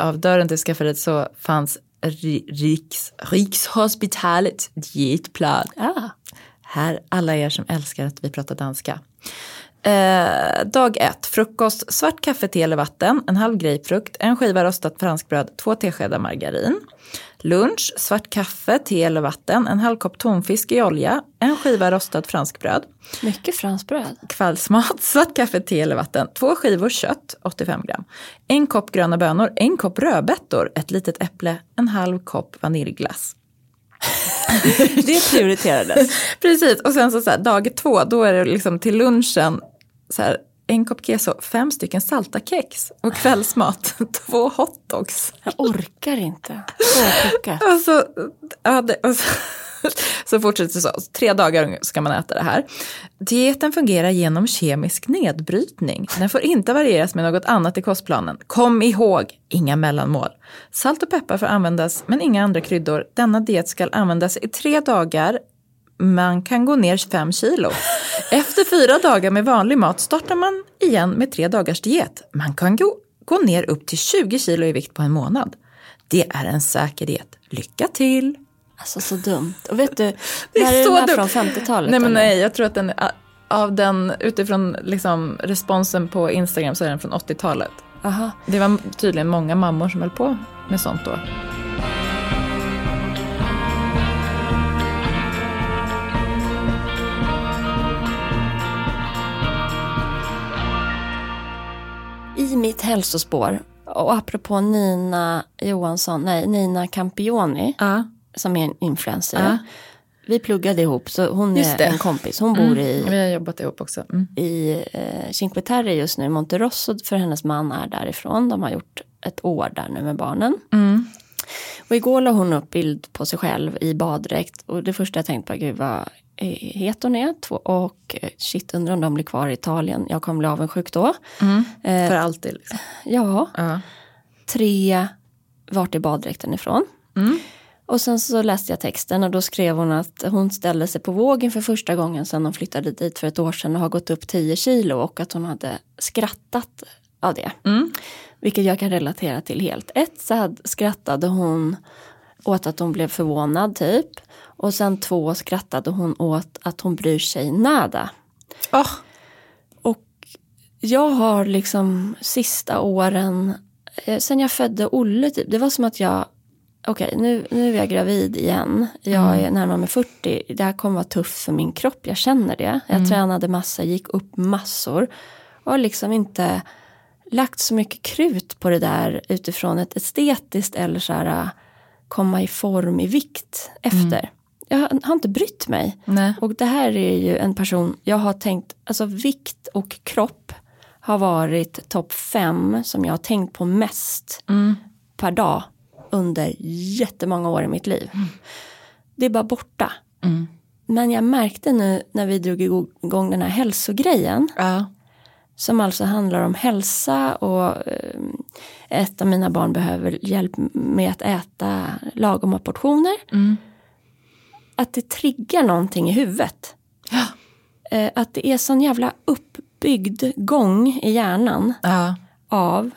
B: av dörren till skafferiet så fanns Ri- Riks, Rikshospitalet dietplan.
A: Ah.
B: Här, alla er som älskar att vi pratar danska. Eh, dag ett, frukost, svart kaffe, te eller vatten, en halv grapefrukt, en skiva rostat franskbröd, två teskedar margarin. Lunch, svart kaffe, te eller vatten, en halv kopp tonfisk i olja, en skiva rostat franskbröd.
A: Mycket franskbröd.
B: Kvällsmat, <laughs> svart kaffe, te eller vatten, två skivor kött, 85 gram. En kopp gröna bönor, en kopp rödbetor, ett litet äpple, en halv kopp vaniljglass. <laughs>
A: Det prioriterades. <laughs>
B: Precis, och sen så, så här, dag två, då är det liksom till lunchen så här, en kopp keso, fem stycken salta kex och kvällsmat, <laughs> två hotdogs.
A: Jag orkar inte. Så kokat.
B: Och så, ja, det, och <laughs> så, fortsätter det så, tre dagar ska man äta det här. Dieten fungerar genom kemisk nedbrytning. Den får inte varieras med något annat i kostplanen. Kom ihåg, inga mellanmål. Salt och peppar får användas, men inga andra kryddor. Denna diet ska användas i tre dagar. Man kan gå ner fem kilo. Efter fyra dagar med vanlig mat startar man igen med tre dagars diet. Man kan gå, gå ner upp till 20 kilo i vikt på en månad. Det är en säker diet. Lycka till!
A: Alltså så dumt. Och vet du, <laughs>
B: Det är
A: när är
B: så
A: den här
B: dumt.
A: från 50-talet?
B: Nej men
A: eller?
B: nej, jag tror att den av den, utifrån liksom responsen på Instagram så är den från 80-talet.
A: Aha.
B: Det var tydligen många mammor som höll på med sånt då.
A: I mitt hälsospår, och apropå Nina Johansson, nej Nina Campioni,
B: Ja.
A: Som är en influencer.
B: Ja.
A: Vi pluggade ihop, så hon är.
B: Mm.
A: en kompis. Hon bor i,
B: Vi har jobbat ihop också. Mm.
A: i eh, Cinque Terre just nu, Monterosso, för hennes man är därifrån. De har gjort ett år där nu med barnen.
B: Mm.
A: Och igår la hon upp bild på sig själv i baddräkt och det första jag tänkte på, gud vad eh, het hon är och eh, shit undrar om de blir kvar i Italien. Jag kommer bli avundsjuk då.
B: För alltid. Liksom.
A: Ja,
B: Ja.
A: tre, vart är baddräkten ifrån? Och sen så läste jag texten och då skrev hon att hon ställde sig på vågen för första gången sedan de flyttade dit för ett år sedan och har gått upp 10 kilo och att hon hade skrattat av det. Vilket jag kan relatera till helt. Ett så hade, skrattade hon åt att hon blev förvånad typ. Och sen två skrattade hon åt att hon bryr sig nada.
B: Åh,
A: Och jag har liksom sista åren, eh, sen jag födde Olle typ, det var som att jag, okej nu, nu är jag gravid igen, jag är närmare mig 40, det här kommer vara tufft för min kropp, jag känner det. Jag tränade massa, gick upp massor och har liksom inte lagt så mycket krut på det där utifrån ett estetiskt eller så här komma i form i vikt efter. Jag har, inte brytt mig.
B: nej.
A: Och det här är ju en person, jag har tänkt, alltså vikt och kropp har varit topp fem som jag har tänkt på mest per dag under jättemånga år i mitt liv. Det är bara borta. Men jag märkte nu när vi drog igång den här hälsogrejen
B: Ja.
A: som alltså handlar om hälsa och eh, ett av mina barn behöver hjälp med att äta lagom portioner. Att det triggar någonting i huvudet. Eh, Att det är sån jävla uppbyggd gång i hjärnan
B: Ja.
A: av,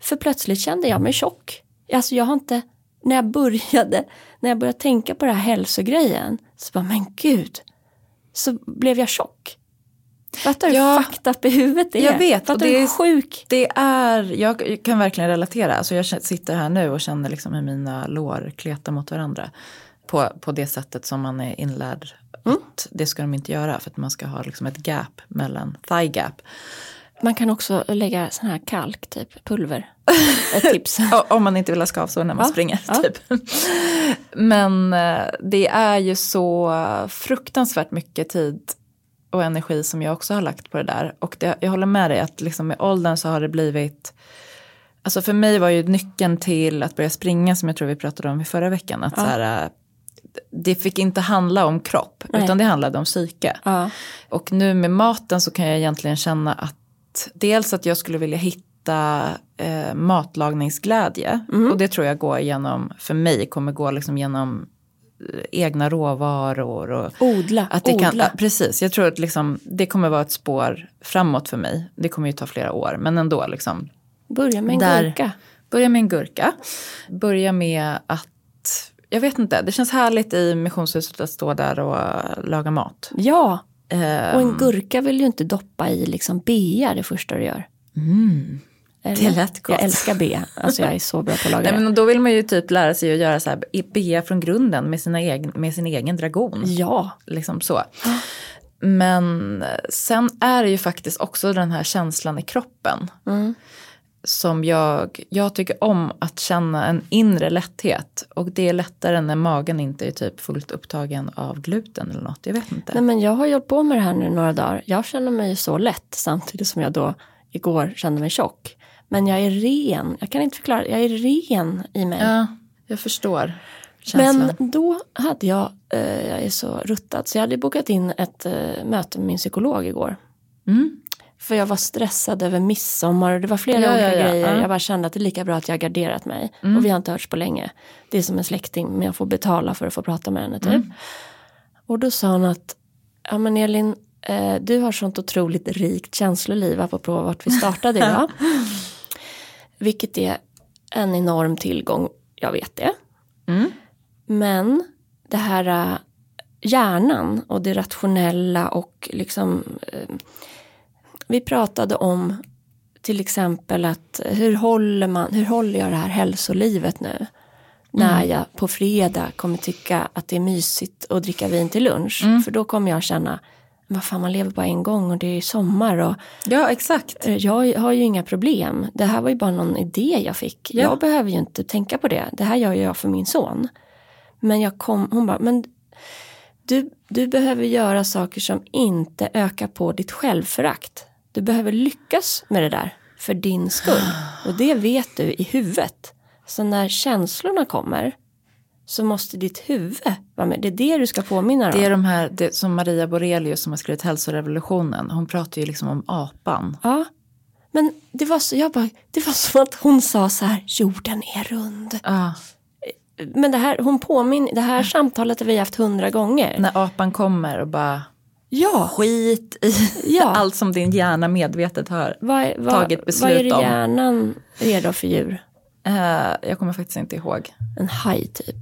A: för plötsligt kände jag mig tjock. Alltså jag har inte, när jag började, när jag började tänka på den här hälsogrejen, så bara men gud, så blev jag tjock. Fattar du
B: Ja.
A: hur fucked up i huvudet det är?
B: Jag vet,
A: Fattar
B: det
A: du hur
B: är-
A: sjuk?
B: Det är, jag kan verkligen relatera. Alltså jag sitter här nu och känner liksom hur mina lår kletar mot varandra. På, på det sättet som man är inlärd att det ska de inte göra. För att man ska ha liksom ett gap mellan thigh gap.
A: Man kan också lägga sån här kalk, typ pulver. <laughs> Ett tips.
B: Om man inte vill ha skavsår när man
A: Ja,
B: springer.
A: ja.
B: Typ. Men eh, det är ju så fruktansvärt mycket tid och energi som jag också har lagt på det där. Och det, jag håller med dig att liksom med åldern så har det blivit Alltså för mig var ju nyckeln till att börja springa som jag tror vi pratade om i förra veckan. Att så här, eh, det fick inte handla om kropp
A: Nej.
B: utan det handlade om psyke.
A: Ja.
B: Och nu med maten så kan jag egentligen känna att dels att jag skulle vilja hitta eh, matlagningsglädje. Och det tror jag går genom, för mig kommer gå liksom genom eh, egna råvaror. Och
A: Odla,
B: att det
A: odla.
B: Kan, precis, jag tror att liksom, det kommer vara ett spår framåt för mig. Det kommer ju ta flera år, men ändå liksom.
A: Börja med en
B: Där-
A: gurka.
B: Börja med en gurka. Börja med att, jag vet inte, det känns härligt i missionshuset att stå där och laga mat.
A: Ja, och en gurka vill ju inte doppa i liksom bea det första du gör.
B: Mm.
A: Eller?
B: det lät gott.
A: Jag älskar bea, alltså jag är så bra på att laga
B: Nej,
A: det.
B: men då vill man ju typ lära sig att göra så här, bea från grunden med, sina egen, med sin egen dragon.
A: Ja,
B: Liksom så. Men sen är det ju faktiskt också den här känslan i kroppen. Som jag, jag tycker om att känna en inre lätthet. Och det är lättare när magen inte är typ fullt upptagen av gluten eller något. Jag vet inte.
A: Nej, men jag har hållit på med det här nu några dagar. Jag känner mig så lätt samtidigt som jag då igår kände mig tjock. Men jag är ren, jag kan inte förklara, jag är ren i mig.
B: Ja, jag förstår känslan.
A: Men då hade jag, eh, jag är så ruttad, så jag hade bokat in ett eh, möte med min psykolog igår.
B: Mm.
A: För jag var stressad över midsommar och det var flera
B: Ja,
A: olika
B: ja, ja,
A: grejer.
B: ja.
A: Jag bara kände att det är lika bra att jag har garderat mig.
B: Mm.
A: Och vi har inte hörts på länge. Det är som en släkting men jag får betala för att få prata med henne typ.
B: Mm.
A: Och då sa hon att, ja men Elin, eh, du har sånt otroligt rikt känsloliv apropå vart vi startade idag. <laughs> Vilket är en enorm tillgång, jag vet det.
B: Mm.
A: Men det här äh, hjärnan och det rationella och liksom eh, vi pratade om till exempel att hur håller, man, hur håller jag det här hälsolivet nu? När jag på fredag kommer tycka att det är mysigt att dricka vin till lunch. För då kommer jag känna, vad fan man lever bara en gång och det är sommar och
B: Ja, exakt.
A: Eh, Jag har ju inga problem. Det här var ju bara någon idé jag fick.
B: Ja.
A: Jag behöver ju inte tänka på det. Det här gör jag för min son. Men jag kom, hon bara, men du, du behöver göra saker som inte ökar på ditt självförakt. Du behöver lyckas med det där för din skull. <sighs> Och det vet du i huvudet. Så när känslorna kommer så måste ditt huvud vara med. Det är det du ska påminna dig
B: Det är
A: om.
B: de här, det, som Maria Borelius som har skrivit Hälsorevolutionen, hon pratar ju liksom om apan.
A: Ja. Men det var, så, jag bara, det var som att hon sa så här, jorden är rund.
B: Ja,
A: Men det här, hon påminner, det här samtalet har vi haft hundra gånger.
B: när apan kommer och bara
A: Ja,
B: skit i <laughs>
A: Ja.
B: allt som din hjärna medvetet har
A: vad, vad,
B: tagit
A: vad
B: beslut
A: är det
B: om.
A: hjärnan redo för djur?
B: Eh, jag kommer faktiskt inte ihåg.
A: En haj typ.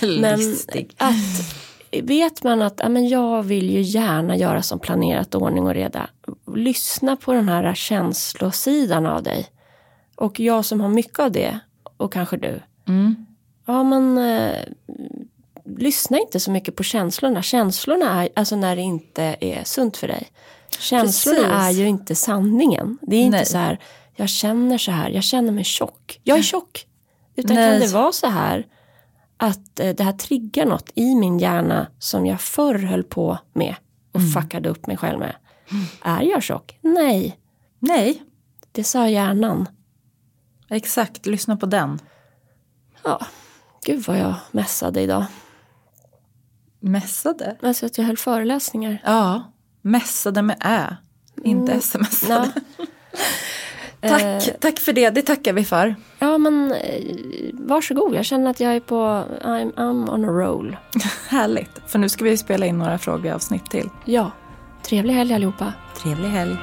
A: <laughs> Men att vet man att ja, men jag vill ju gärna göra som planerat ordning och reda. Lyssna på den här känslosidan av dig. Och jag som har mycket av det och kanske du.
B: Mm.
A: Ja men eh, lyssna inte så mycket på känslorna. Känslorna är alltså när det inte är sunt för dig. Känslorna
B: Precis.
A: är ju inte sanningen. Det är inte
B: Nej.
A: så här, jag känner så här, jag känner mig tjock. Jag är tjock. Utan
B: Nej.
A: kan det vara så här att eh, det här triggar något i min hjärna som jag förr höll på med och
B: Mm.
A: fuckade upp mig själv med. Är jag tjock? Nej,
B: Nej,
A: det sa hjärnan.
B: exakt. Lyssna på den.
A: Ja, gud vad jag mässade idag.
B: Mässade?
A: Alltså att jag höll föreläsningar.
B: Ja, mässade med ä. Inte smsade.
A: Ja. <laughs>
B: Tack, tack för det. Det tackar vi för.
A: Ja, men eh, varsågod. Jag känner att jag är på, I'm, I'm on a roll. <laughs>
B: Härligt. För nu ska vi spela in några frågeavsnitt till.
A: Ja, trevlig helg allihopa.
B: Trevlig helg.